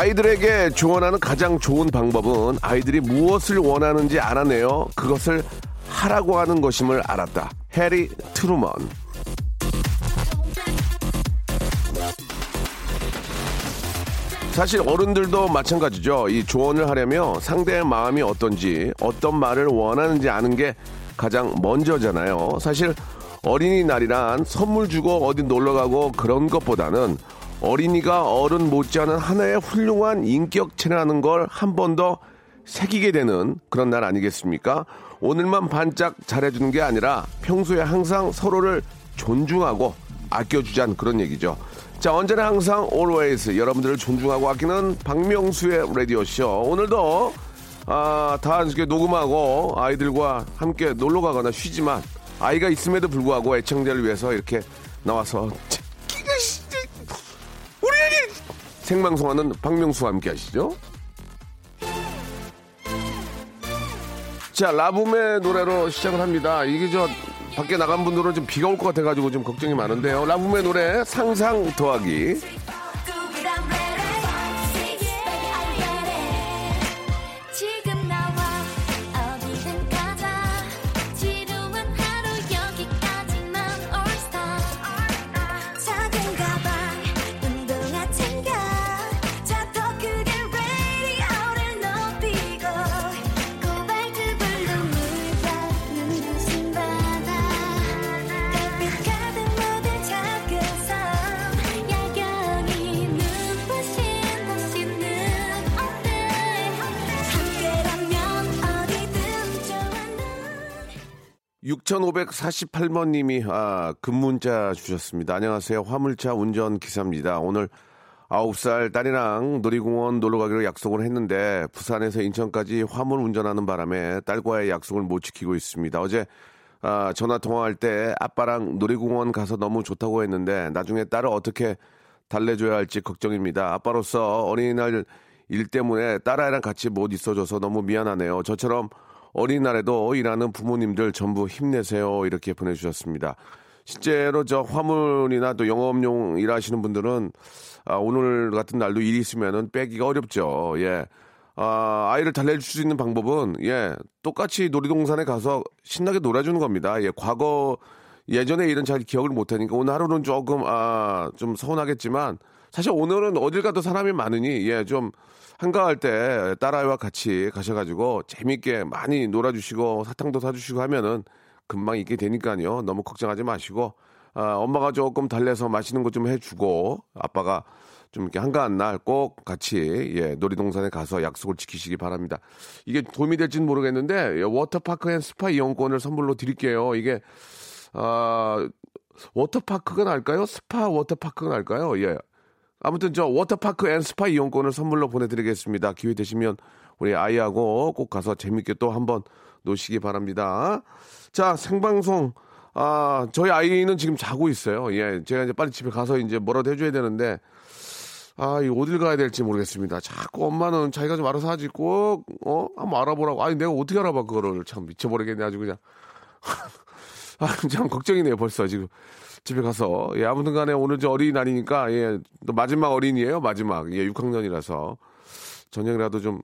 아이들에게 조언하는 가장 좋은 방법은 아이들이 무엇을 원하는지 알아내어 그것을 하라고 하는 것임을 알았다. 해리 트루먼. 사실 어른들도 마찬가지죠. 이 조언을 하려면 상대의 마음이 어떤지, 어떤 말을 원하는지 아는 게 가장 먼저잖아요. 사실 어린이날이란 선물 주고 어디 놀러 가고 그런 것보다는 어린이가 어른 못지않은 하나의 훌륭한 인격체라는 걸 한 번 더 새기게 되는 그런 날 아니겠습니까? 오늘만 반짝 잘해주는 게 아니라 평소에 항상 서로를 존중하고 아껴주자는 그런 얘기죠. 자, 언제나 항상 always 여러분들을 존중하고 아끼는 박명수의 라디오쇼. 오늘도 아, 다 이렇게 녹음하고 아이들과 함께 놀러 가거나 쉬지만 아이가 있음에도 불구하고 애청자를 위해서 이렇게 나와서 생방송하는 박명수와 함께 하시죠. 자, 라붐의 노래로 시작을 합니다. 이게 저 밖에 나간 분들은 좀 비가 올 것 같아가지고 좀 걱정이 많은데요. 라붐의 노래 상상 더하기. 6548번님이 아, 금문자 주셨습니다. 안녕하세요. 화물차 운전 기사입니다. 오늘 9살 딸이랑 놀이공원 놀러 가기로 약속을 했는데 부산에서 인천까지 화물 운전하는 바람에 딸과의 약속을 못 지키고 있습니다. 어제 아, 전화 통화할 때 아빠랑 놀이공원 가서 너무 좋다고 했는데 나중에 딸을 어떻게 달래줘야 할지 걱정입니다. 아빠로서 어린이날 일 때문에 딸아이랑 같이 못 있어줘서 너무 미안하네요. 저처럼 어린이날에도 일하는 부모님들 전부 힘내세요. 이렇게 보내주셨습니다. 실제로 저 화물이나 또 영업용 일하시는 분들은 아, 오늘 같은 날도 일이 있으면은 빼기가 어렵죠. 예. 아, 아이를 달래줄 수 있는 방법은 예 똑같이 놀이동산에 가서 신나게 놀아주는 겁니다. 예, 과거 예전에 일은 잘 기억을 못하니까 오늘 하루는 조금 아 좀 서운하겠지만 사실 오늘은 어딜 가도 사람이 많으니 예 좀 한가할 때 딸아이와 같이 가셔가지고 재밌게 많이 놀아주시고 사탕도 사주시고 하면은 금방 잊게 되니까요. 너무 걱정하지 마시고 아, 엄마가 조금 달래서 맛있는 것 좀 해주고 아빠가 좀 이렇게 한가한 날 꼭 같이 예, 놀이동산에 가서 약속을 지키시기 바랍니다. 이게 도움이 될지는 모르겠는데 예, 워터파크 and 스파 이용권을 선물로 드릴게요. 이게 아 워터파크가 날까요? 스파 워터파크가 날까요? 예. 아무튼 저 워터파크 and 스파 이용권을 선물로 보내드리겠습니다. 기회 되시면 우리 아이하고 꼭 가서 재밌게 또 한번 노시기 바랍니다. 자 생방송 아 저희 아이는 지금 자고 있어요. 예, 제가 이제 빨리 집에 가서 이제 뭐라도 해줘야 되는데 아, 이 어딜 가야 될지 모르겠습니다. 자꾸 엄마는 자기가 좀 알아서 하지 꼭, 어? 한번 알아보라고. 아니, 내가 어떻게 알아봐, 그거를. 참 미쳐버리겠네, 아주 그냥. 아, 참 걱정이네요, 벌써 지금. 집에 가서. 예, 아무튼 간에 오늘 저 어린이날이니까, 예, 또 마지막 어린이에요, 마지막. 예, 6학년이라서. 저녁이라도 좀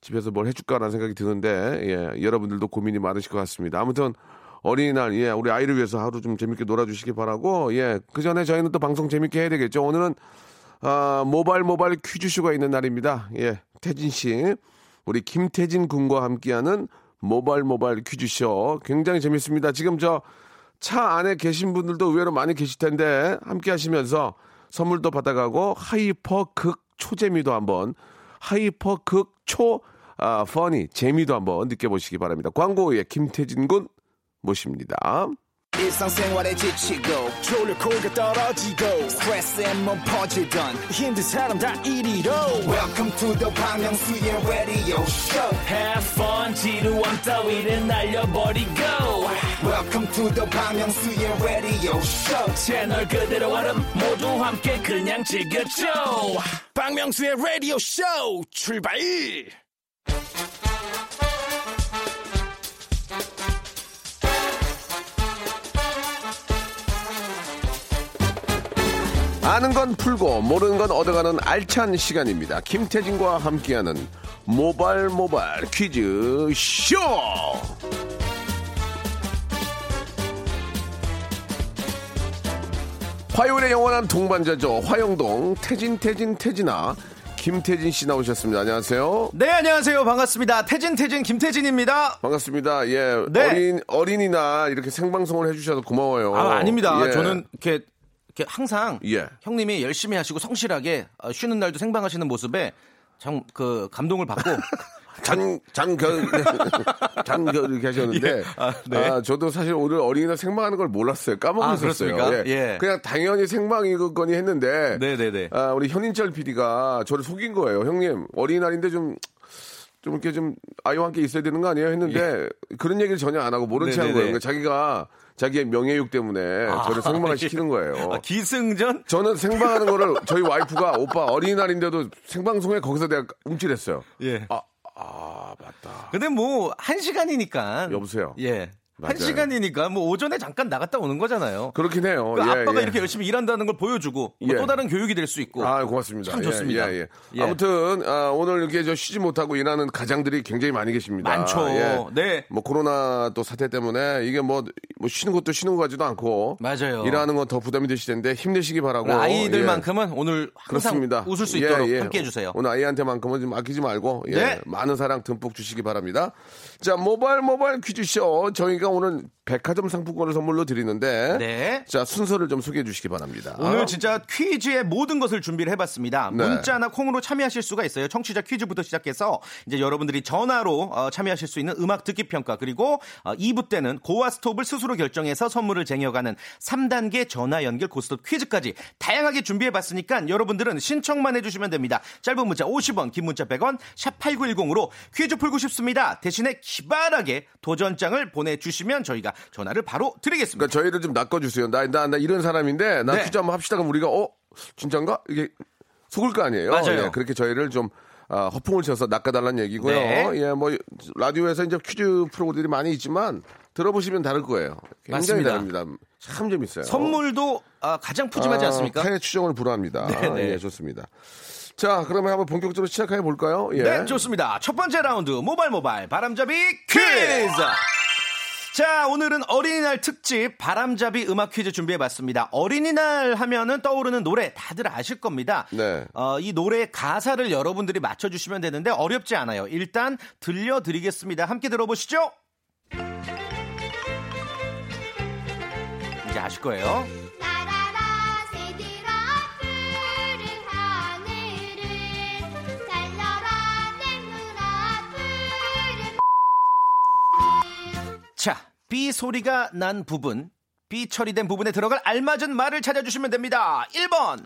집에서 뭘 해줄까라는 생각이 드는데, 예, 여러분들도 고민이 많으실 것 같습니다. 아무튼 어린이날, 예, 우리 아이를 위해서 하루 좀 재밌게 놀아주시기 바라고, 예, 그 전에 저희는 또 방송 재밌게 해야 되겠죠. 오늘은 아, 모바일 모바일 퀴즈쇼가 있는 날입니다. 예, 태진 씨, 우리 김태진 군과 함께하는 모바일 모바일 퀴즈쇼 굉장히 재밌습니다. 지금 저 차 안에 계신 분들도 의외로 많이 계실 텐데 함께 하시면서 선물도 받아가고 hyper 극 초재미도 한번 hyper 극초 아, funny 재미도 한번 느껴보시기 바랍니다. 광고 후에 김태진 군 모십니다. 지치고, 떨어지고, 퍼지던, welcome to the Bang radio show Have fun 지루함 따위를 날려버리고 welcome to the Myung-soo's radio show 채널 그대로 얼음 모두 함께 그냥 즐겨줘 박명수의 라디오 쇼 출발 아는 건 풀고 모르는 건 얻어가는 알찬 시간입니다. 김태진과 함께하는 모발 모발 퀴즈 쇼. 화요일의 영원한 동반자죠. 화영동 태진 태진 태진아 김태진 씨 나오셨습니다. 안녕하세요. 네, 안녕하세요. 반갑습니다. 태진, 태진, 김태진입니다. 반갑습니다. 예, 네. 어린 어린이날 이렇게 생방송을 해 주셔서 고마워요. 아, 아닙니다. 예. 저는 이렇게, 이렇게 항상 예. 형님이 열심히 하시고 성실하게 어, 쉬는 날도 생방하시는 모습에 참 그 감동을 받고 장, 장결, 장결 이렇게 하셨는데, 예. 아, 네. 아, 저도 사실 오늘 어린이날 생방하는 걸 몰랐어요. 까먹고 아, 있었어요. 그렇습니까? 예. 예. 그냥 당연히 생방이거니 했는데, 네네네. 아, 우리 현인철 PD가 저를 속인 거예요. 형님, 어린이날인데 좀, 좀 이렇게 좀 아이와 함께 있어야 되는 거 아니에요? 했는데, 그런 얘기를 전혀 안 하고 모른 채한 예. 네네네. 거예요. 그러니까 자기가 자기의 명예욕 때문에 저를 생방을 시키는 거예요. 아, 기승전 저는 생방하는 거를 저희 와이프가 오빠 어린이날인데도 생방송에 거기서 내가 움찔했어요. 예. 아, 아, 맞다. 근데 뭐 한 시간이니까 여보세요? 예. 한 맞아요. 시간이니까 뭐 오전에 잠깐 나갔다 오는 거잖아요. 그렇긴 해요. 그 예, 아빠가 예. 이렇게 열심히 일한다는 걸 보여주고 뭐 예. 또 다른 교육이 될 수 있고. 아, 고맙습니다. 참 예, 좋습니다. 예. 아무튼 아, 오늘 이렇게 저 쉬지 못하고 일하는 가장들이 굉장히 많이 계십니다. 많죠. 예. 네. 뭐 코로나 또 사태 때문에 이게 뭐, 뭐 쉬는 것도 쉬는 것 같지도 않고 맞아요. 일하는 건 더 부담이 되실 텐데 힘내시기 바라고. 아이들만큼은 오늘 항상 뭐, 그렇습니다. 웃을 수 예, 있도록 예. 함께 해 주세요. 오늘 아이한테만큼은 좀 아끼지 말고 예, 네. 많은 사랑 듬뿍 주시기 바랍니다. 자 모바일 모바일 퀴즈쇼 저희가 오늘 백화점 상품권을 선물로 드리는데 네. 자 순서를 좀 소개해 주시기 바랍니다. 오늘 진짜 퀴즈의 모든 것을 준비를 해봤습니다. 네. 문자나 콩으로 참여하실 수가 있어요. 청취자 퀴즈부터 시작해서 이제 여러분들이 전화로 어, 참여하실 수 있는 음악 듣기 평가 그리고 어, 2부 때는 고와 스톱을 스스로 결정해서 선물을 쟁여가는 3단계 전화 연결 고스톱 퀴즈까지 다양하게 준비해봤으니까 여러분들은 신청만 해주시면 됩니다. 짧은 문자 50원, 긴 문자 100원, 샵 8910으로 퀴즈 풀고 싶습니다. 대신에 기발하게 도전장을 보내주시면 저희가 전화를 바로 드리겠습니다. 그러니까 저희를 좀 낚아주세요. 나, 나, 나 이런 사람인데 나 네. 퀴즈 한번 합시다. 그럼 우리가 어 진짠가 이게 속을 거 아니에요. 맞아요. 예, 그렇게 저희를 좀 아, 허풍을 쳐서 낚아달라는 얘기고요. 네. 예, 뭐 라디오에서 이제 퀴즈 프로들이 많이 있지만 들어보시면 다를 거예요. 굉장히 맞습니다. 다릅니다. 참 재밌어요. 선물도 아, 가장 푸짐하지 아, 않습니까? 타의 추종을 불허합니다. 네네. 예, 좋습니다. 자, 그러면 한번 본격적으로 시작해 볼까요? 예. 네, 좋습니다. 첫 번째 라운드 모바일 모바일 바람잡이 퀴즈. 자, 오늘은 어린이날 특집 바람잡이 음악 퀴즈 준비해봤습니다. 어린이날 하면은 떠오르는 노래 다들 아실 겁니다. 네. 어, 이 노래 가사를 여러분들이 맞춰주시면 되는데 어렵지 않아요. 일단 들려드리겠습니다. 함께 들어보시죠. 이제 아실 거예요. B 소리가 난 부분, B 처리된 부분에 들어갈 알맞은 말을 찾아주시면 됩니다. 1번,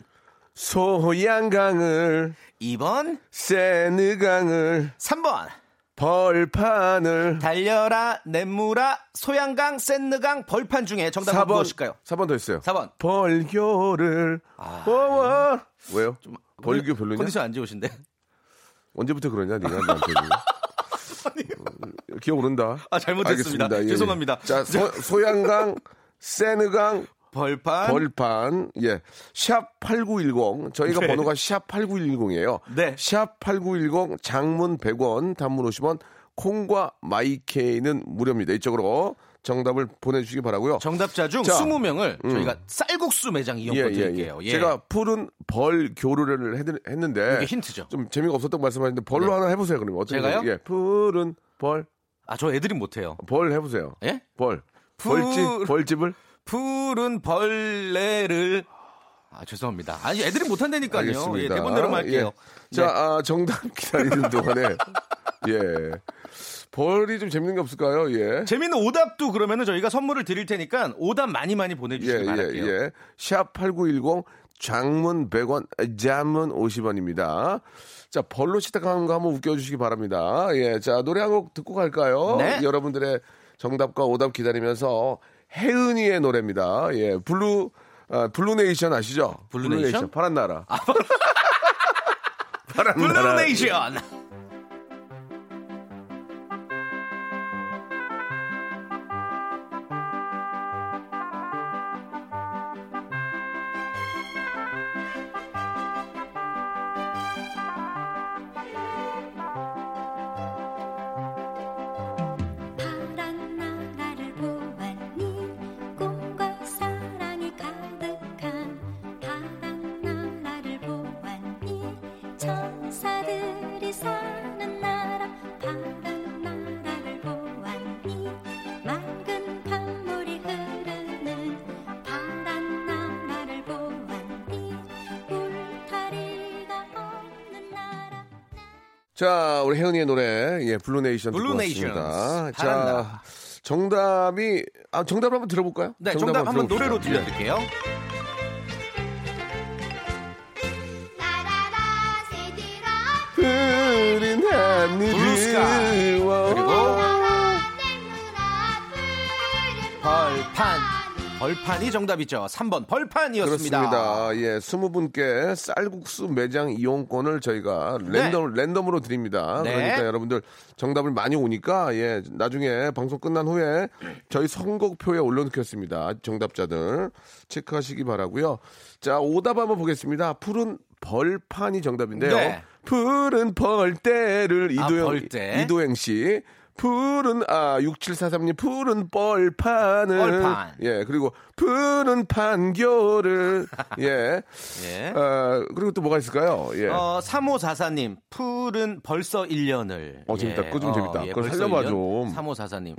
소양강을 2번, 세느강을 3번. 벌판을 달려라, 냇무라, 소양강, 샌느강, 벌판 중에 정답은 4번 무엇일까요? 4번 더 있어요. 4번. 벌교를 워워 왜요? 벌교 별로냐? 컨디션 안 좋으신데. 언제부터 그러냐 네가 나한테 음, 기어오른다. 아, 잘못했습니다. 예, 예. 죄송합니다. 자 소, 소양강 세느강 벌판. 벌판 예. 샵8910 저희가 네. 번호가 샵8910이에요. 네. 샵8910 장문 100원 단문 50원 콩과 마이케이는 무료입니다. 이쪽으로 정답을 보내 주시기 바라고요. 정답자 중 자, 20명을 음. 저희가 쌀국수 매장 이용권 드릴게요. 예. 제가 푸른 벌 교류를 했- 했는데 이게 힌트죠. 좀 재미가 없었다고 말씀하셨는데 벌로 네. 하나 해보세요. 그러면 어떻게 제가요? 예, 푸른 벌, 아, 저 애들이 못해요. 벌 해보세요. 예? 벌. 벌집, 벌집을? 푸른 벌레를 아 죄송합니다. 아니 애들이 못한다니까요. 예, 알겠습니다. 네 예, 대본대로 할게요. 예. 자 네. 아, 정답 기다리는 동안에 예 벌이 좀 재밌는 게 없을까요? 예 재밌는 오답도 그러면은 저희가 선물을 드릴 테니까 오답 많이 많이 보내주시기 예, 예 바랄게요. 예, 예. 샵 #8910 장문 100원, 단문 50원입니다. 자, 벌로 시작하는 거 한번 웃겨주시기 바랍니다. 예, 자, 노래 한 곡 듣고 갈까요? 네. 여러분들의 정답과 오답 기다리면서 혜은이의 노래입니다. 예, blue, 아, 블루네이션 아시죠? 블루네이션? 블루네이션 파란 나라. 아, 파란 나라. 블루네이션! 자, 우리 혜은이의 노래, 예, Blue Nation. Blue Nation. 자, 정답이, 아, 정답을 한번 들어볼까요? 네, 정답, 한번, 한번 노래로 예. 들려드릴게요. 예. 벌판이 정답이죠. 3번 벌판이었습니다. 그렇습니다. 예, 20분께 쌀국수 매장 이용권을 저희가 네. 랜덤 네. 랜덤으로 드립니다. 네. 그러니까 여러분들 정답을 많이 오니까 예, 나중에 방송 끝난 후에 저희 선곡표에 올려놓겠습니다. 정답자들 체크하시기 바라고요. 자, 오답 한번 보겠습니다. 푸른 벌판이 정답인데요. 네. 푸른 벌떼를 아, 이도영 아, 벌떼. 이도영 씨. 푸른 아 6743님 푸른 뻘판을 뻘판. 예 그리고 푸른 판교를 예, 예. 어, 그리고 또 뭐가 있을까요? 예. 어 3544님 푸른 벌써 1년을 어 재밌다 예. 어, 예. 그거 좀 재밌다 어, 그걸 살려봐 좀 3544님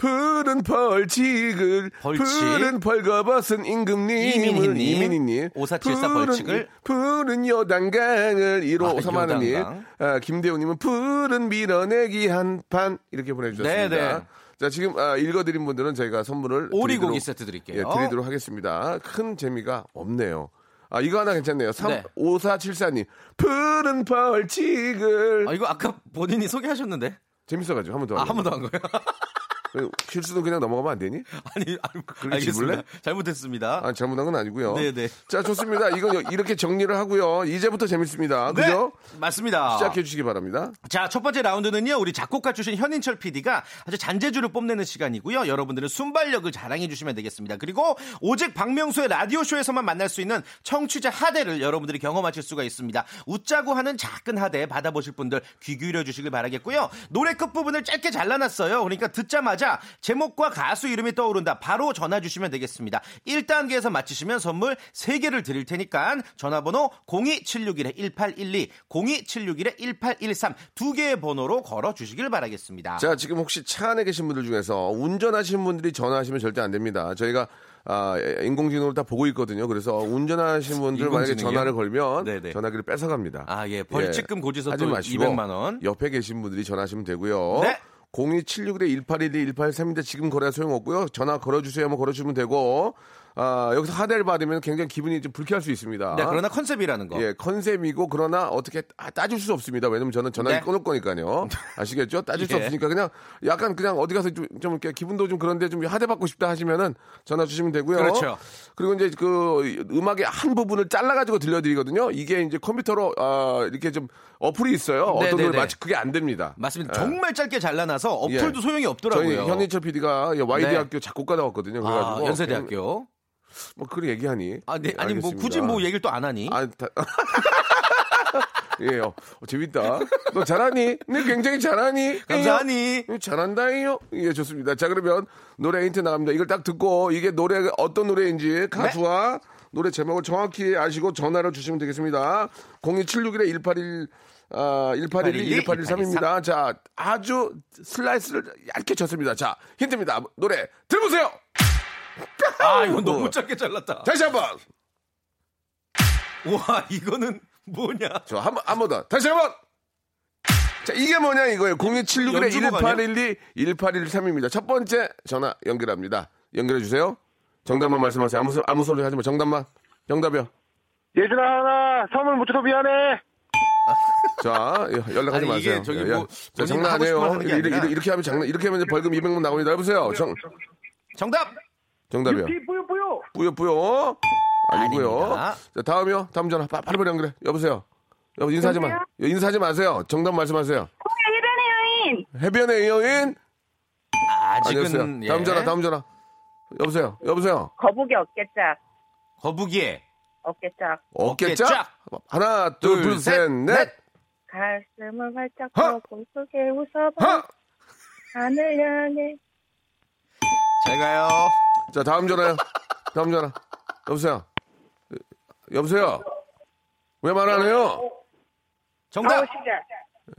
푸른 벌칙을 벌칙. 푸른 벌거벗은 임금님 이민희님, 오사칠사 푸른, 벌칙을 푸른 요단강을 1호 아, 사만원님 아, 김대우님은 푸른 밀어내기 한 판 이렇게 보내주셨습니다. 네네. 자, 지금 아, 읽어드린 분들은 저희가 선물을 오리고기 세트 드릴게요. 예, 드리도록 하겠습니다. 큰 재미가 없네요. 아, 이거 하나 괜찮네요. 3, 네. 5474님. 푸른 벌칙을. 아, 이거 아까 본인이 소개하셨는데? 재밌어가지고, 한 번 더. 아, 한 번 더 한 거예요? 그, 실수도 그냥 넘어가면 안 되니? 아니, 아니 그렇게 집을래? 잘못했습니다. 아, 잘못한 건 아니고요. 네네. 자, 좋습니다. 이건 이렇게 정리를 하고요. 이제부터 재밌습니다. 네, 그죠? 맞습니다. 시작해 주시기 바랍니다. 자, 첫 번째 라운드는요. 우리 작곡가 출신 현인철 PD가 아주 잔재주를 뽐내는 시간이고요. 여러분들은 순발력을 자랑해 주시면 되겠습니다. 그리고 오직 박명수의 라디오쇼에서만 만날 수 있는 청취자 하대를 여러분들이 경험하실 수가 있습니다. 웃자고 하는 작은 하대 받아보실 분들 귀 기울여 주시길 바라겠고요. 노래 끝부분을 짧게 잘라놨어요. 그러니까 듣자마자 하자 제목과 가수 이름이 떠오른다. 바로 전화 주시면 되겠습니다. 1단계에서 맞히시면 선물 3개를 드릴 테니까 전화번호 02761-1812, 02761-1813 두 개의 번호로 걸어 주시길 바라겠습니다. 자, 지금 혹시 차 안에 계신 분들 중에서 운전하시는 분들이 전화하시면 절대 안 됩니다. 저희가 아, 인공지능으로 다 보고 있거든요. 그래서 운전하시는 분들 만약에 전화를 걸면 네네. 전화기를 뺏어갑니다. 아, 예. 예. 벌칙금 고지서도 200만 원. 옆에 계신 분들이 전화하시면 되고요. 네. 0276대 1812, 1832대 지금 거래 소용없고요. 전화 걸어주세요. 한번 걸어주면 되고, 아, 여기서 하대를 받으면 굉장히 기분이 좀 불쾌할 수 있습니다. 네, 그러나 컨셉이라는 거. 예, 컨셉이고 그러나 어떻게 아, 따질 수 없습니다. 왜냐면 저는 전화기 네. 끊을 거니까요. 아시겠죠? 따질 예. 수 없으니까 그냥 약간 그냥 어디 가서 좀, 좀 이렇게 기분도 좀 그런데 좀 하대 받고 싶다 하시면은 전화 주시면 되고요. 그렇죠. 그리고 이제 그 음악의 한 부분을 잘라 가지고 들려드리거든요. 이게 이제 컴퓨터로 아, 이렇게 좀 어플이 있어요. 네, 어떤 네, 노래 네. 마치 그게 안 됩니다. 맞습니다. 예. 정말 짧게 잘라놔서 예. 어플도 예. 소용이 없더라고요. 저희 현인철 PD가 YD 학교 작곡가 나왔거든요. 아, 그래가지고 아, 연세대학교. 어, 뭐 그런 얘기하니? 아, 네. 예, 아니 뭐 굳이 뭐 얘기를 또 안 하니? 아, 다... 예, 어, 어, 재밌다. 너 잘하니? 네, 굉장히 잘하니? 감사하니? 네, 잘한다요? 예, 좋습니다. 자, 그러면 노래 힌트 나갑니다. 이걸 딱 듣고 이게 노래, 어떤 노래인지 가수와 네? 노래 제목을 정확히 아시고 전화를 주시면 되겠습니다. 02761-181 아, 1812, 1813입니다. 자, 아주 슬라이스를 얇게 쳤습니다. 자, 힌트입니다. 노래 들어보세요! 아, 아, 이거 너무 어. 짧게 잘랐다. 다시 한 번. 와, 이거는 뭐냐? 저 한 번, 한 번 더. 다시 한 번. 자, 이게 뭐냐 이거예요. 02761의 1812 1813입니다. 첫 번째 전화 연결합니다. 연결해 주세요. 정답만 말씀하세요. 아무, 아무 소리 하지 마. 정답만. 정답이요. 예준아 하나 선물 못 줘서 미안해. 자 예, 연락하지 아니, 마세요. 저기 예, 예. 뭐, 야, 장난 아니에요. 이렇게, 이렇게, 하면 장난 이렇게 하면 벌금 200만 나옵니다. 여보세요. 정 정답. 정답이요. 피 뿌요 뿌요. 뿌요, 뿌요. 아니고요. 아닙니다. 자, 다음이요. 다음 전화. 바- 바로 바로 연결해. 여보세요. 여보, 인사하지 마. 인사하지 마세요. 정답 말씀하세요. 해변의 여인 해변의 여인. 아직은. 예. 다음 전화, 다음 전화. 여보세요. 여보세요. 거북이 어깨짝, 거북이의 어깨짝. 어깨짝. 어깨짝. 하나, 둘, 둘, 셋, 셋, 넷. 넷. 가슴을 활짝 하! 펴고 크게 웃어봐. 하! 하늘 향해. 잘 가요. 자, 다음 전화요. 다음 전화. 여보세요. 여보세요. 왜 말 안 해요? 정답! 가오 시작.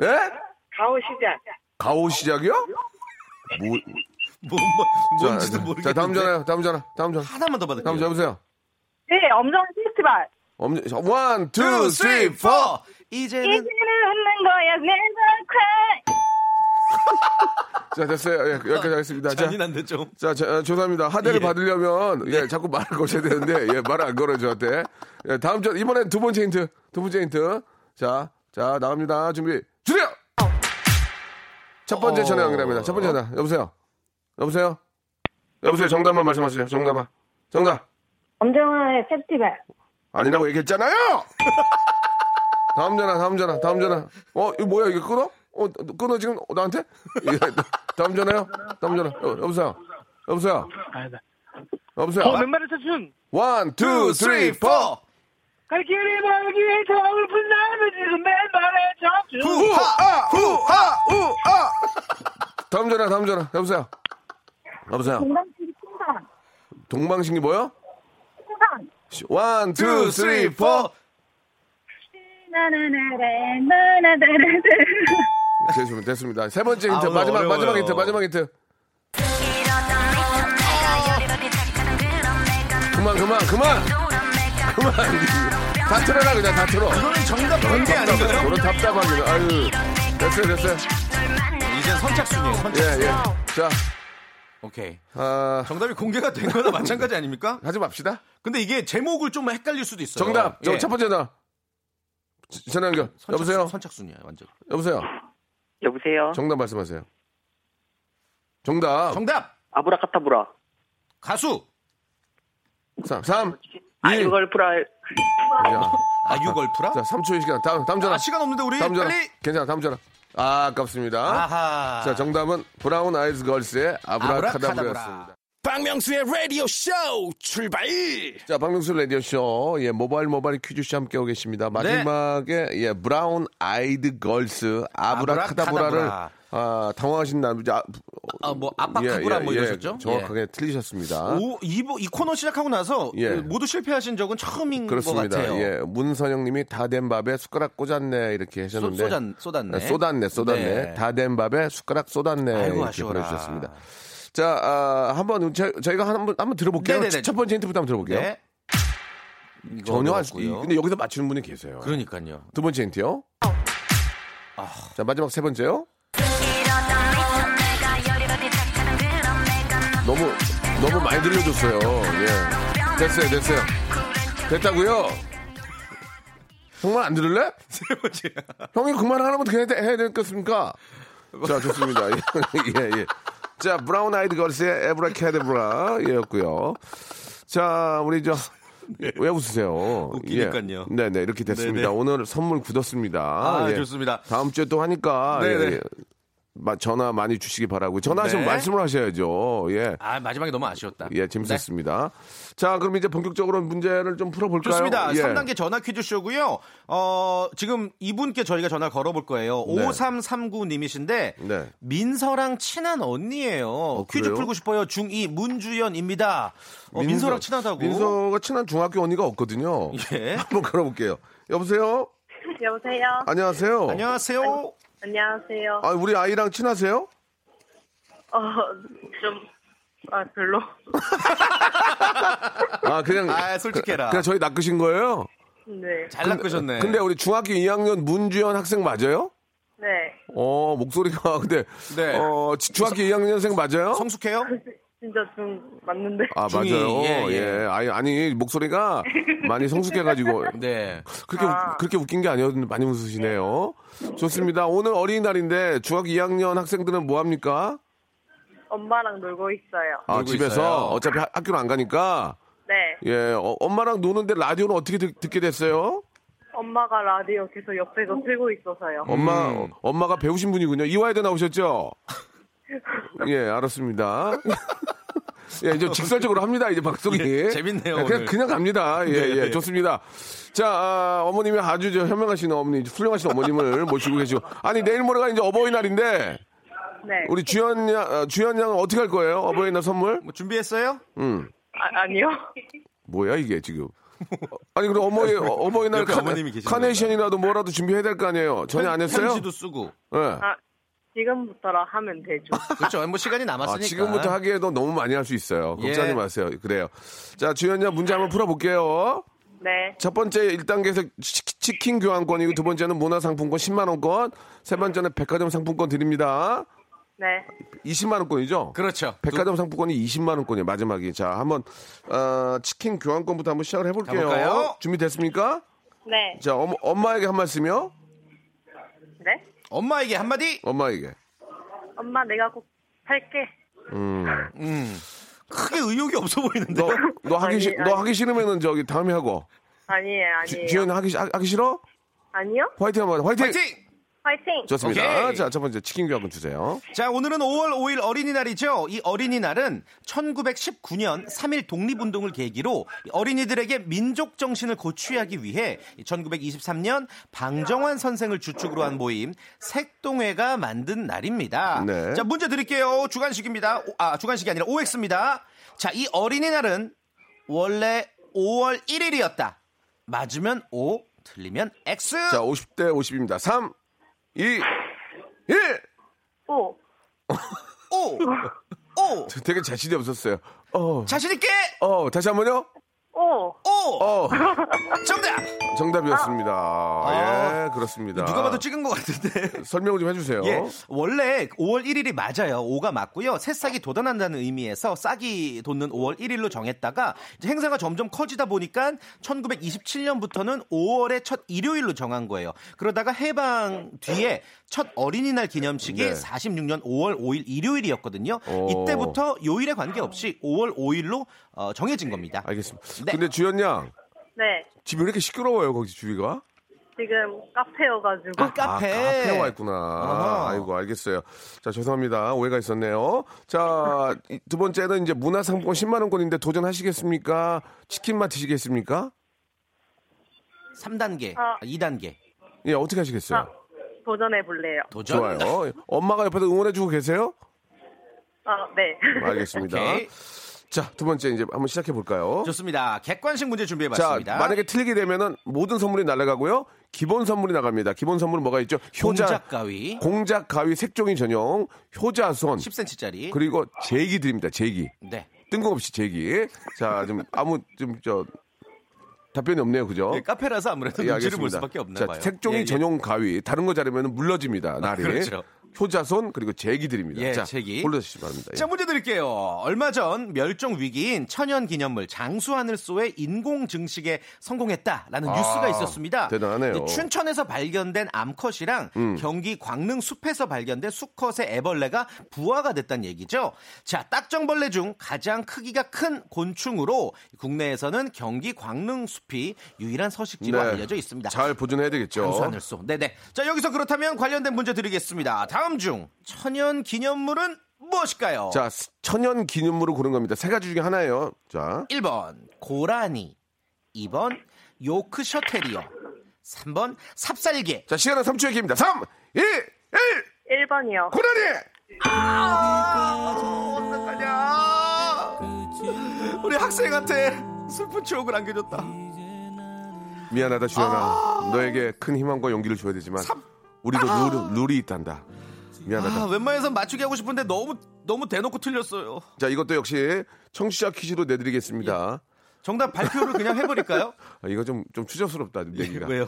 예? 가오 시작. 가오 시작이요? 뭐, 뭐, 뭐, 자, 뭔지도 자, 모르겠는데. 자, 다음 전화요. 다음 전화. 다음 전화. 하나만 더 받을게요. 다음 전화 여보세요. 네, 엄정화 페스티벌. 엄, one, two, two, three, four. four. 이제는 이제는 웃는 거야, cry. 자, 됐어요. 예, 여기까지 하겠습니다. 자, 잔인한데 좀. 자, 자, 어, 죄송합니다. 하대를 예. 받으려면, 예, 자꾸 말을 거셔야 되는데, 예, 말을 안 걸어요, 저한테. 예, 다음 전, 이번엔 두 번째 힌트. 두 번째 힌트. 자, 자, 나갑니다. 준비, 주세요! 첫 번째 어. 전화 연결합니다. 첫 번째 전화. 여보세요? 여보세요? 여보세요? 정답만 말씀하세요. 정답만. 정답. 엄정화의 페스티벌. 아니라고 얘기했잖아요! 다음 전화, 다음 전화, 다음 전화. 어, 이거 뭐야, 이거 끊어? 어, 끊어, 지금, 나한테? 예, 다음 전화요? 다음 전화. 여, 여보세요? 여보세요? 여보세요? 어 맨발의 차춘. 원, 투, 쓰리, 포. 갈 길이 멀기에 서글픈 나는 지금 맨발의 청춘. 후하, 후하, 후하. 다음 전화, 다음 전화. 여보세요? 여보세요? 동방신기 풍선. 동방신기 뭐요? 풍선. One, two, three, four. 나나나라, 나나나라라. 됐습니다. 됐습니다. 세 번째 힌트, 아우, 마지막, 어려워요. 마지막 힌트, 마지막 힌트. 그만, 그만, 그만! 그만! 다 틀어라, 그냥 다 틀어. 이거는 정답 번개 아닌가요? 그런 답답하기는. 아유. 됐어요, 됐어요. 이젠 선착순이에요, 예, 선착순. 예. 자, 오케이. 아, 정답이 공개가 된 거나 마찬가지 아닙니까? 하지 맙시다. 근데 이게 제목을 좀 헷갈릴 수도 있어요. 정답. 저 예. 첫 번째. 지- 전화 연결. 선착순, 여보세요? 선착순이야, 완전. 여보세요? 여보세요. 정답 말씀하세요. 정답. 정답! 아브라카타브라. 가수! 3, 3, 2, 아이걸프라. 자, 아유걸프라? 자, 3초의 시간. 다음, 다음 전화. 아, 시간 없는데 우리 다음 전화. 빨리! 괜찮아, 다음 전화. 아, 아깝습니다. 아하. 자, 정답은 브라운 아이즈 걸스의 아브라카다브라였습니다. 아브라카다브라. 박명수의 라디오 쇼 출발 자, 박명수 라디오 쇼, 예, 모바일 모바일 퀴즈 쇼 함께하고 계십니다. 마지막에, 예, 브라운 아이드 걸스, 아브라카다브라를, 아브라카다브라. 아, 당황하신 남자, 아, 아, 뭐, 아빠카구라 뭐 이러셨죠? 정확하게 틀리셨습니다. 오, 이, 이 코너 시작하고 나서 예. 그 모두 실패하신 적은 처음인 그렇습니다. 것 같아요. 예, 문선영 님이 다 된 밥에 숟가락 꽂았네, 이렇게 하셨는데. 쏟- 쏟았- 쏟았네. 쏟았네, 쏟았네. 네. 다된 밥에 숟가락 쏟았네. 아이고, 이렇게 아쉬워라. 보내주셨습니다. 자, 아, 한번, 저, 저희가 한번, 한번 들어볼게요. 네네네. 첫 번째 힌트부터 한번 들어볼게요. 네. 전혀 할 수, 어려웠고요. 근데 여기서 맞추는 분이 계세요. 그러니까요. 두 번째 힌트요. 아. 자, 마지막 세 번째요. 너무, 너무 많이 들려줬어요. 예. 됐어요, 됐어요. 됐다고요 정말 안 들을래? 세 번째. 형이 그만하면 어떻게 해야, 해야 되겠습니까? 자, 좋습니다. 예, 예. 자, 브라운 아이드 걸스의 에브라캐데브라 였고요. 자, 우리 저, 왜 웃으세요? 웃기니까요. 예. 네네, 이렇게 됐습니다. 네네. 오늘 선물 굳었습니다. 아, 예. 좋습니다. 다음 주에 또 하니까 네네. 예, 예. 마- 전화 많이 주시기 바라고. 전화하시면 네. 말씀을 하셔야죠. 예. 아, 마지막에 너무 아쉬웠다. 예, 재밌었습니다. 자, 그럼 이제 본격적으로 문제를 좀 풀어볼까요? 좋습니다. 예. 3단계 전화 퀴즈 쇼고요. 어, 지금 이분께 저희가 전화 걸어볼 거예요. 네. 5339님이신데 네. 민서랑 친한 언니예요. 퀴즈 그래요? 풀고 싶어요. 중2 문주연입니다. 어, 민서- 민서랑 친하다고. 민서가 친한 중학교 언니가 없거든요. 예. 한번 걸어볼게요. 여보세요? 여보세요? 안녕하세요. 안녕하세요. 안녕하세요. 아, 우리 아이랑 친하세요? 어, 좀, 아, 별로. 아, 그냥. 아, 솔직해라. 그냥 저희 낚으신 거예요? 네. 잘 낚으셨네. 근데 우리 중학교 2학년 문주현 학생 맞아요? 네. 어, 목소리가 근데 네. 어, 지- 중학교 2학년생 맞아요? 성숙해요? 진짜 좀 맞는데. 아, 중이, 맞아요. 예, 예. 예. 아니, 아니, 목소리가 많이 성숙해가지고. 네. 그렇게, 웃- 그렇게 웃긴 게 아니었는데 많이 웃으시네요. 좋습니다. 오늘 어린이날인데 중학교 2학년 학생들은 뭐 합니까? 엄마랑 놀고 있어요. 아, 놀고 집에서 있어요. 어차피 하- 학교를 안 가니까. 네. 예, 어, 엄마랑 노는데 라디오는 어떻게 듣, 게 됐어요? 엄마가 라디오 계속 옆에서 틀고 있어서요. 엄마, 음. 어, 엄마가 배우신 분이군요. 이화여대 나오셨죠? 예, 알았습니다. 예, 이제 직설적으로 합니다. 이제 방송이. 예, 재밌네요, 예, 그냥, 오늘. 그냥 갑니다. 예, 네, 예, 네. 좋습니다. 자, 아, 어머님이 아주 저 현명하신 어머니, 훌륭하신 어머님을 모시고 계시고. 아니, 내일 모레가 이제 어버이날인데, 네. 우리 주연 양, 어, 주연 양은 어떻게 할 거예요? 어버이날 선물? 뭐 준비했어요? 음. 아, 아니요. 뭐야, 이게 지금. 어, 아니, 그럼 어머니, 어, 카, 계시는 카네이션이라도 뭐라도 준비해야 될 거 아니에요? 전혀 안 했어요? 편지도 쓰고. 예. 아, 지금부터라 하면 되죠. 그렇죠. 뭐 시간이 아, 남았으니까. 지금부터 하기에도 너무 많이 할 수 있어요. 걱정하지 예. 마세요. 그래요. 자, 주연이 문제 한번 풀어볼게요. 네. 첫 번째 1단계에서 치, 킨 교환권이고 두 번째는 문화상품권 10만원권, 세 번째는 백화점 상품권 드립니다. 네. 20만원권이죠? 그렇죠. 백화점 상품권이 20만원권이에요, 마지막이. 자, 한번, 어, 치킨 교환권부터 한번 시작을 해볼게요. 가볼까요? 준비됐습니까? 네. 자, 엄, 엄마에게 한 말씀이요? 네. 엄마에게 한마디? 엄마에게. 엄마 내가 꼭 살게. 음. 음. 크게 의욕이 없어 보이는데요. 너, 너 하기, 아니, 싫, 너 아니. 하기 싫으면은 저기 다음에 하고. 아니에요, 주- 아니에요. 주연 하기, 하- 하기 싫어? 아니요? 화이팅 한번 화이팅! 파이팅! 파이팅! 좋습니다. 오케이. 자, 첫 번째 치킨 교환권 주세요. 자, 오늘은 5월 5일 어린이날이죠. 이 어린이날은 1919년 3일 독립운동을 계기로 어린이들에게 민족 정신을 고취하기 위해 1923년 방정환 선생을 주축으로 한 모임 색동회가 만든 날입니다. 네. 자, 문제 드릴게요. 주간식입니다. 오- 아, 주간식이 아니라 OX입니다. 자, 이 어린이날은 원래 5월 1일이었다. 맞으면 O, 틀리면 X. 자, 50대 50입니다. 3, 2, 1! 오. O, O. 되게 자신이 없었어요. 어, 자신있게 어, 다시 한 번요? 오. O. 어, 정답! 정답이었습니다. 예, 그렇습니다. 아. 누가 봐도 찍은 것 같은데. 설명을 좀 해주세요. 예, 원래 5월 1일이 맞아요. 5가 맞고요. 새싹이 돋아난다는 의미에서 싹이 돋는 5월 1일로 정했다가 이제 행사가 점점 커지다 보니까 1927년부터는 5월의 첫 일요일로 정한 거예요. 그러다가 해방 뒤에 첫 어린이날 기념식이 네. 46년 5월 5일 일요일이었거든요. 오. 이때부터 요일에 관계없이 5월 5일로 어, 정해진 겁니다. 알겠습니다. 네. 근데 주연 양, 네. 집이 왜 이렇게 시끄러워요, 거기 주위가? 지금 카페여가지고. 아, 카페. 아, 카페에 와 있구나. 어허. 아이고, 알겠어요. 자, 죄송합니다. 오해가 있었네요. 자, 이- 두 번째는 이제 문화상품권 10만원권인데 도전하시겠습니까? 치킨만 드시겠습니까? 3단계, 아. 2단계. 예, 어떻게 하시겠어요? 아, 도전해 볼래요. 도전. 좋아요. 엄마가 옆에서 응원해주고 계세요? 아, 네. 알겠습니다. 오케이. 자, 두 번째 이제 한번 시작해 볼까요? 좋습니다. 객관식 문제 자, 준비해 봤습니다. 만약에 틀리게 되면은 모든 선물이 날아가고요. 기본 선물이 나갑니다. 기본 선물은 뭐가 있죠? 효자, 공작 가위 공작 가위 색종이 전용, 효자손, 10cm짜리. 그리고 제기 드립니다. 제기. 네. 뜬금없이 제기. 자, 좀 아무 좀 저 답변이 없네요, 그죠? 예, 카페라서 아무래도 예, 눈치를 볼. 수밖에 없나 자, 봐요. 색종이 예, 예. 전용 가위. 다른 거 자르면 물러집니다. 날이. 그렇죠. 효자손 그리고 제기 드립니다. 예, 자, 제기. 골라주시기 바랍니다. 예. 자, 문제 드릴게요. 얼마 전 멸종 위기인 천연 기념물 장수하늘소의 인공 증식에 성공했다라는 아, 뉴스가 있었습니다. 대단하네요. 음. 춘천에서 발견된 암컷이랑 경기 광릉 숲에서 발견된 수컷의 애벌레가 부화가 됐다는 얘기죠. 자, 딱정벌레 중 가장 크기가 큰 곤충으로 국내에서는 경기 광릉 숲이 유일한 서식지로 네. 알려져 있습니다. 잘 보존해야 되겠죠. 장수하늘소. 네네. 자, 여기서 그렇다면 관련된 문제 드리겠습니다. 다음 중 천연 기념물은 무엇일까요? 자, 천연 기념물을 고른 겁니다. 세 가지 중에 하나예요. 자, 1번 고라니, 2번 요크셔 테리어, 3번 삽살개. 자, 시간은 3초의 기입니다. 3, 2, 1, 1번이요. 고라니! 어떡하냐? 우리 학생한테 슬픈 추억을 안겨줬다. 미안하다, 주연아. 너에게 큰 희망과 용기를 줘야 되지만, 우리도 룰, 룰이 있단다. 미안하다. 아, 웬만해서 맞추기 하고 싶은데 너무 너무 대놓고 틀렸어요. 자, 이것도 역시 청취자 퀴즈로 내드리겠습니다. 정답 발표를 그냥 해버릴까요? 아, 이거 좀, 좀 추접스럽다, 내기가. 왜요?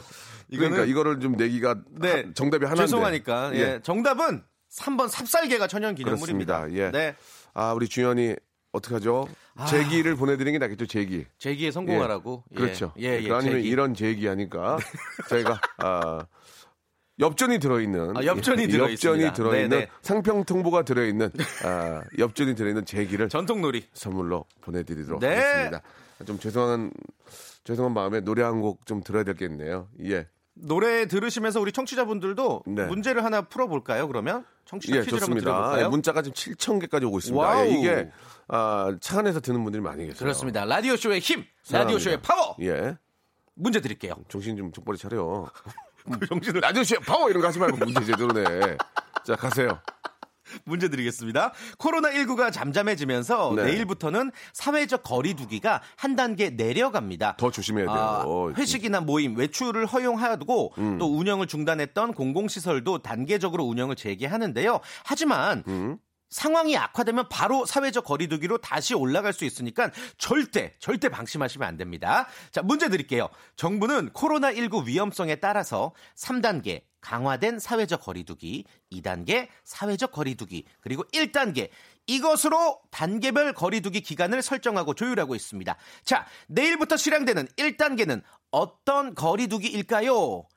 그러니까 이거를 좀 내기가 네. 하- 정답이 하나인데. 죄송하니까. 예. 정답은 3번 삽살개가 천연 기념물입니다. 그렇습니다. 예. 네. 아, 우리 주연이 어떡하죠? 제기를 보내드리는 게 낫겠죠, 제기. 제기에 성공하라고. 예. 그렇죠. 예, 예. 그러니까 아니면 제기. 네. 이런 제기 하니까 저희가 아, 엽전이 들어있는 아, 엽전이 예, 들어있습니다. 엽전이 들어있는 네네. 상평 통보가 들어있는 아, 엽전이 들어있는 제기를 전통놀이. 선물로 보내드리도록 네. 하겠습니다. 좀 죄송한 죄송한 마음에 노래 한 곡 좀 들어야 되겠네요. 예, 노래 들으시면서 우리 청취자분들도 네. 문제를 하나 풀어볼까요? 그러면 청취자 예, 한번 좋습니다. 드려볼까요? 예, 문자가 지금 7천 개까지 오고 있습니다. 예, 이게 아, 차 안에서 듣는 분들이 많이 계세요. 그렇습니다. 라디오 쇼의 힘, 사랑합니다. 라디오 쇼의 파워. 예, 문제 드릴게요. 정신 좀 똑바로 차려. 그 정신을 라디오쇼 파워 이런 거 하지 말고 문제 제대로 내. 자 가세요. 문제 드리겠습니다. 코로나19가 잠잠해지면서 네. 내일부터는 사회적 거리두기가 한 단계 내려갑니다. 더 조심해야 돼요. 아, 어, 회식이나 모임, 외출을 허용하고 음. 또 운영을 중단했던 공공시설도 단계적으로 운영을 재개하는데요. 하지만 음. 상황이 악화되면 바로 사회적 거리두기로 다시 올라갈 수 있으니까 절대 절대 방심하시면 안 됩니다. 자, 문제 드릴게요. 정부는 코로나19 위험성에 따라서 3단계 강화된 사회적 거리두기, 2단계 사회적 거리두기, 그리고 1단계 이것으로 단계별 거리두기 기간을 설정하고 조율하고 있습니다. 자, 내일부터 실행되는 1단계는 어떤 거리두기일까요?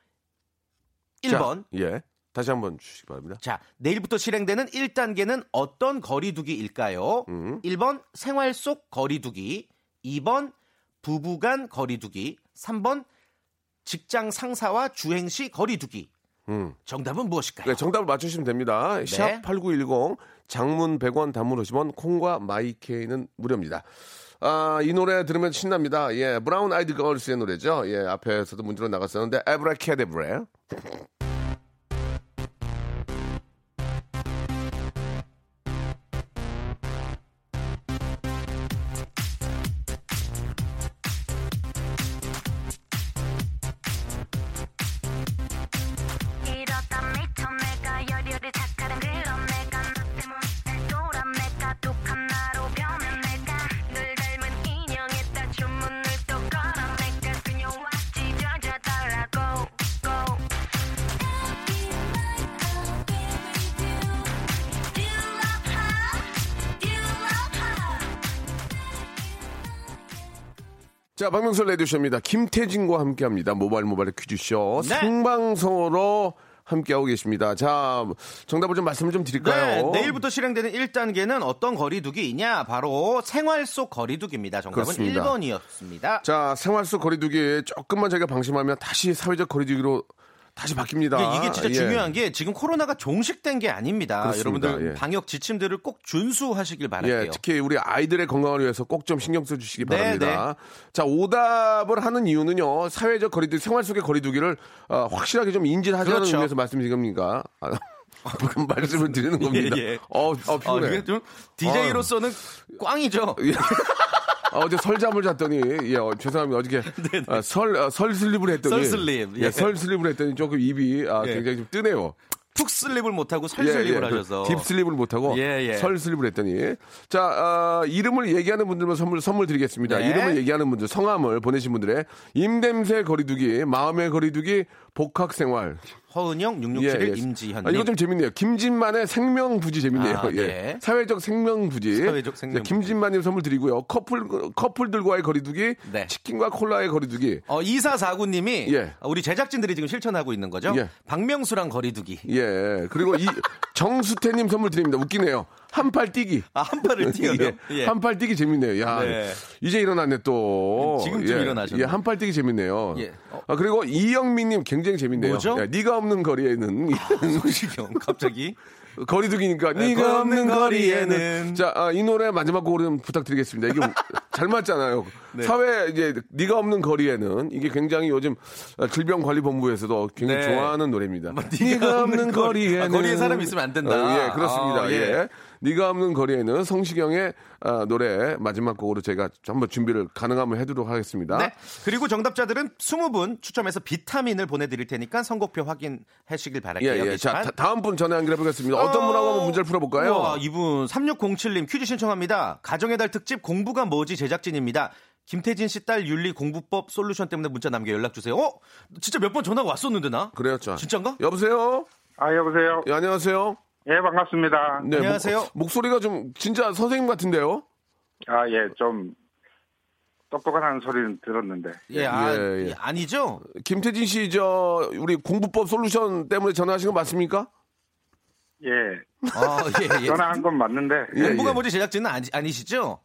1번 자, 예. 다시 한번 주시기 바랍니다. 자, 내일부터 실행되는 1단계는 어떤 거리두기일까요? 음. 1번 생활 속 거리두기, 2번 부부간 거리두기, 3번 직장 상사와 주행 시 거리두기. 음. 정답은 무엇일까요? 네, 정답을 맞추시면 됩니다. 샵8910 장문 100원 단문 50원 콩과 마이케이는 무료입니다. 아, 이 노래 들으면 신납니다. 예, 브라운 아이드 걸스의 노래죠. 예, 앞에서도 문제로 나갔었는데 에브라케데브레. 자, 박명수 레디오쇼입니다. 김태진과 함께 합니다. 모바일 모바일 퀴즈쇼. 네. 생방송으로 함께하고 계십니다. 자, 정답을 좀 말씀을 좀 드릴까요? 네, 내일부터 실행되는 1단계는 어떤 거리두기이냐? 바로 생활 속 거리두기입니다. 정답은 그렇습니다. 1번이었습니다. 자, 생활 속 거리두기 조금만 저희가 방심하면 다시 사회적 거리두기로 다시 바뀝니다. 이게, 진짜 예. 중요한 게 지금 코로나가 종식된 게 아닙니다. 그렇습니다. 여러분들 예. 방역 지침들을 꼭 준수하시길 바랄게요. 예, 특히 우리 아이들의 건강을 위해서 꼭 좀 신경 써주시기 네, 바랍니다. 자, 오답을 하는 이유는요, 사회적 거리두기, 생활 속의 거리두기를 어, 확실하게 좀 인지를 하자는 그렇죠. 의미에서 말씀드린 겁니까? 아, 말씀을 드리는 겁니다. 예, 예. 어, 어, 어, 피곤해. 이게 좀 DJ로서는 꽝이죠. 예. 아, 어제 설잠을 잤더니, 예, 어, 죄송합니다. 어저께 아, 설, 어, 설 sleep을 했더니. 설 sleep, 예, 예. 설 sleep을 했더니 조금 입이 아, 예. 굉장히 좀 뜨네요. 푹 sleep을 못하고 설 예, sleep을 예. 하셔서. deep sleep을 못하고 예, 예. 설 sleep을 했더니 자 아, 이름을 얘기하는 분들만 선물 선물 드리겠습니다. 네. 이름을 얘기하는 분들 성함을 보내신 분들의 입냄새 거리두기, 마음의 거리두기, 복학 생활. 허은영 6671 임지현. 아, 이거 좀 재밌네요. 김진만의 생명부지 재밌네요. 아, 예. 네. 사회적 생명부지. 사회적. 자, 김진만님 선물 드리고요. 커플 커플들과의 거리두기, 네. 치킨과 콜라의 거리두기. 어, 2449님이 예. 우리 제작진들이 지금 실천하고 있는 거죠. 예. 박명수랑 거리두기. 예. 그리고 이 정수태님 선물 드립니다. 웃기네요. 한팔 뛰기. 아, 한 팔을 뛰어요. 예. 예. 한팔 뛰기 재밌네요. 야, 네. 이제 일어났네 또. 지금쯤 예. 일어나셨네. 예, 한팔 뛰기 재밌네요. 예. 어. 아, 그리고 이영민님 굉장히 재밌네요. 뭐죠? 예, 네가 없는 거리에는 소식형 갑자기. 거리두기니까 네, 네가 없는 거리에는. 거리에는 자, 아, 이 노래 마지막 곡으로 좀 부탁드리겠습니다. 이게 잘 맞잖아요. 네. 사회 이제 네가 없는 거리에는 이게 굉장히 요즘 질병관리본부에서도 굉장히 네. 좋아하는 노래입니다. 네가 없는 거리- 아, 거리에 사람이 있으면 안 된다. 어, 예, 그렇습니다. 아, 예. 예. 네가 없는 거리에는 성시경의 아, 노래 마지막 곡으로 제가 한번 준비를 가능하면 해두도록 하겠습니다. 네. 그리고 정답자들은 20분 추첨해서 비타민을 보내드릴 테니까 선곡표 확인하시길 바랄게요. 예, 예. 자, 다, 음분 전화 연결해 보겠습니다. 어떤 분하고 한번 문제를 풀어볼까요? 우와, 이분 3607님 퀴즈 신청합니다. 가정의 달 특집 공부가 뭐지 제작진입니다. 김태진 씨 딸 윤리 공부법 솔루션 때문에 문자 남겨 연락 주세요. 어? 진짜 몇 번 전화가 왔었는데 나? 그래요, 자. 진짠가? 여보세요? 아, 여보세요? 예, 안녕하세요? 예, 반갑습니다. 네, 안녕하세요. 목, 소리가좀 진짜 선생님 같은데요? 아, 예, 좀 똑똑한 소리는 들었는데. 예, 아, 예, 예. 예, 아니죠? 김태진 씨, 저, 우리 공부법 솔루션 때문에 전화하신 거 맞습니까? 예, 아, 예, 예. 전화한 건 맞는데, 예, 공부가 예. 뭐지 제작진은 아니, 아니시죠?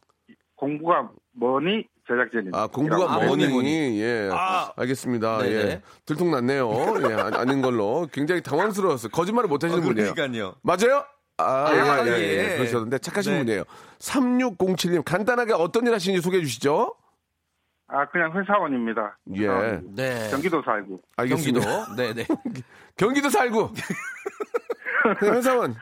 공부가 뭐니? 제작진입니다. 아, 공부가 아, 뭐니, 뭐니. 예. 아. 알겠습니다. 네네. 예. 들통났네요. 예, 아- 아닌 걸로. 굉장히 당황스러웠어요. 거짓말을 못 하시는 어, 분이에요. 그러니까요. 맞아요? 아, 예, 아, 예, 예, 예. 그러셨는데 착하신 네. 분이에요. 3607님, 간단하게 어떤 일 하시는지 소개해 주시죠? 아, 그냥 회사원입니다. 예. 회사원. 네. 경기도 살고. 경기도. 알겠습니다. 네, 네. 경기도 살고. 그냥 회사원.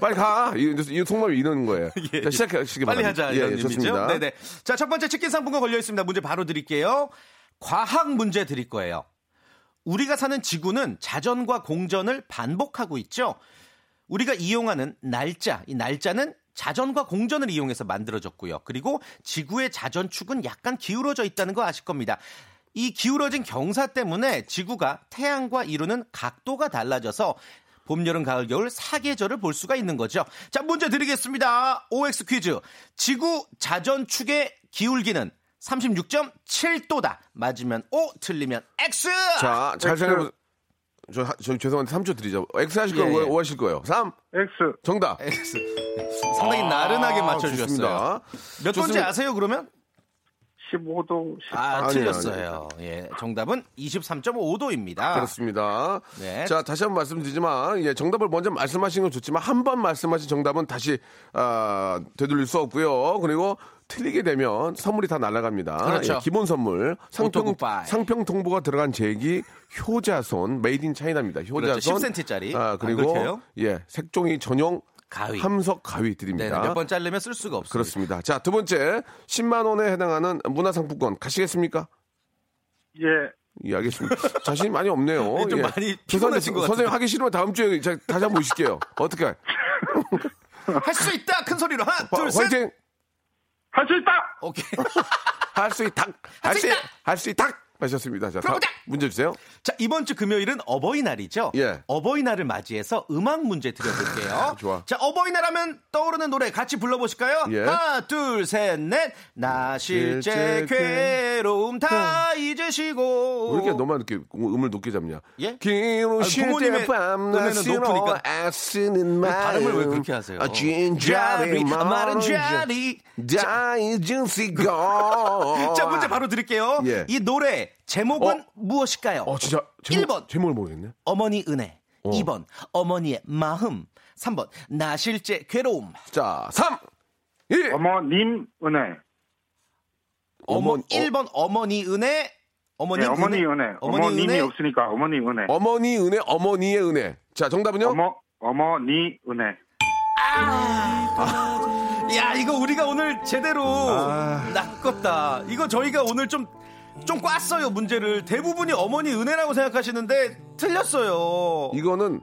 빨리 가. 이, 이 속마음이 이러는 거예요. 예. 자, 시작하시기 빨리 바랍니다. 하자 예, 이런 예, 의미죠. 좋습니다. 네네. 자, 첫 번째 치킨 상품권 걸려 있습니다. 문제 바로 드릴게요. 과학 문제 드릴 거예요. 우리가 사는 지구는 자전과 공전을 반복하고 있죠. 우리가 이용하는 날짜, 이 날짜는 자전과 공전을 이용해서 만들어졌고요. 그리고 지구의 자전축은 약간 기울어져 있다는 거 아실 겁니다. 이 기울어진 경사 때문에 지구가 태양과 이루는 각도가 달라져서 봄, 여름, 가을, 겨울 사계절을 볼 수가 있는 거죠. 자, 문제 드리겠습니다. OX 퀴즈. 지구 자전축의 기울기는 36.7도다. 맞으면 O, 틀리면 X! 자, 잘 X. 생각해보세요. 저, 하- 저 죄송한데 3초 드리죠. X 하실 예, 거예요? 예. O 하실 거예요? 3. X. 정답. X. 상당히 나른하게 아, 맞춰주셨어요. 좋습니다. 몇 번째 좋습니다. 아세요, 그러면? 15도, 10. 아, 아니에요, 틀렸어요. 예, 정답은 23.5도입니다. 그렇습니다. 네. 자, 다시 한번 말씀드리지만, 예, 정답을 먼저 말씀하시는 건 좋지만, 한 번 말씀하신 정답은 다시, 아, 되돌릴 수 없고요. 그리고 틀리게 되면 선물이 다 날아갑니다. 그렇죠. 예, 기본 선물. 상평. 상평 통보가 들어간 제기, 효자손, made in China입니다. 효자손. 그렇죠. 10cm 짜리. 아, 아, 그리고? 예, 색종이 전용 가위. 함석 가위 네, 드립니다. 몇 번 자르면 쓸 수가 없어요. 그렇습니다. 자, 두 번째, 10만 원에 해당하는 문화상품권 가시겠습니까? 예. 예, 알겠습니다. 자신이 많이 없네요. 네, 좀 예. 많이 피곤하신 것 선생님. 하기 싫으면 다음 주에 제가 다시 한번 모실게요. 어떻게? 할 수 있다! 큰 소리로. 하나, 둘, 셋! 화이팅! 할 수 있다! 오케이. 할 수 있다! 할 수 있다! 할 수 있다! 하셨습니다. 자, 다음! 문제 주세요. 자, 이번 주 금요일은 어버이날이죠? 예. 어버이날을 맞이해서 음악 문제 드려볼게요. 좋아. 자, 어버이날 하면 떠오르는 노래 같이 불러보실까요? 예. 하나, 둘, 셋, 넷. 나 실제 실제 괴로움 다 잊으시고. 왜 이렇게 너만 이렇게 음을 높게 잡냐? 예? 기로 아, 노래는 쓰러 높으니까. 애쓰는 말 발음을 왜 그렇게 하세요? 아, 진짜리 마른 자리. 다 잊으시고 자, 문제 바로 드릴게요. 예. 이 노래 제목은 어? 무엇일까요? 어, 진짜 제목, 1번. 제목을 모르겠네. 어머니 은혜. 2번 어머니의 마음. 3번 나 실제 괴로움. 자, 3, 2, 어머님 은혜. 어머, 어머니- 1번 어머니 은혜. 어머니 네, 어머니 은혜. 어머니 어머님이 은혜. 없으니까 어머니 은혜. 어머니 은혜, 어머니의 은혜. 자, 정답은요? 어머, 어머니 은혜. 야, 이거 우리가 오늘 제대로 아. 낚았다. 이거 저희가 오늘 좀, 좀 꽈어요, 문제를. 대부분이 어머니 은혜라고 생각하시는데 틀렸어요. 이거는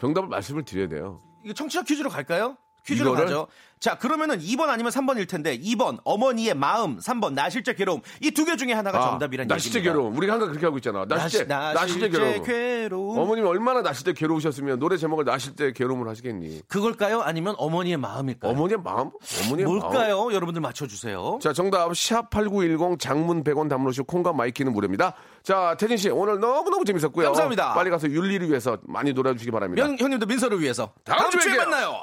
정답을 말씀을 드려야 돼요. 이거 청취자 퀴즈로 갈까요? 퀴즈로 이거를? 가죠. 자, 그러면은 2번 아니면 3번일 텐데 2번 어머니의 마음, 3번 나 실제 괴로움. 이 두 개 중에 하나가 정답이란 나 실제. 괴로움. 우리가 항상 그렇게 하고 있잖아. 나 실제, 나, 나 실제 괴로움. 괴로움. 어머님이 얼마나 나실 때 괴로우셨으면 노래 제목을 나실 때 괴로움을 하시겠니? 그걸까요? 아니면 어머니의 마음일까요? 어머니의 마음? 어머니의 마음? 뭘까요? 여러분들 맞춰 주세요. 자, 정답 샵8910 장문 100원 담으시고 콩과 마이케이는 무료입니다. 자, 태진 씨 오늘 너무너무 재밌었고요. 감사합니다. 빨리 가서 윤리를 위해서 많이 놀아 주시기 바랍니다. 형, 형님도 민서를 위해서 다음 다음, 주에 주에. 만나요.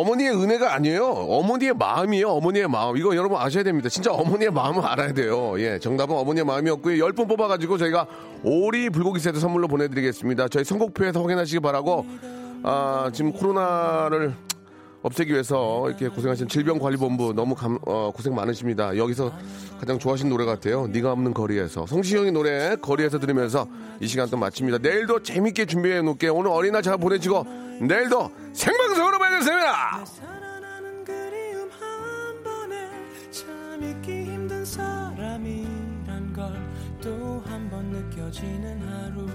어머니의 은혜가 아니에요. 어머니의 마음이에요. 어머니의 마음. 이거 여러분 아셔야 됩니다. 진짜 어머니의 마음을 알아야 돼요. 예, 정답은 어머니의 마음이었고요. 10분 뽑아가지고 저희가 오리 불고기 세트 선물로 보내드리겠습니다. 저희 선곡표에서 확인하시기 바라고, 아, 지금 코로나를 없애기 위해서 이렇게 고생하신 질병관리본부 너무 감- 어, 고생 많으십니다. 여기서 가장 좋아하시는 노래 같아요. 네가 없는 거리에서 성시경의 노래 거리에서 들으면서 이 시간 또 마칩니다. 내일도 재밌게 준비해 놓을게요. 오늘 어린이날 잘 보내시고 내일도 생방송으로 뵙겠 하루.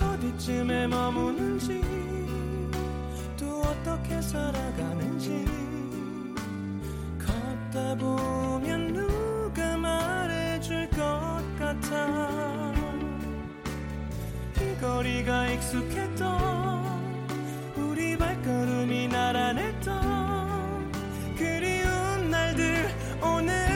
어디쯤에 머무는지 또 어떻게 살아가는지. 걷다 보면 누가 말해줄 것 같아. 이 거리가 익숙해 발걸음이 날아냈던 그리운 날들 오늘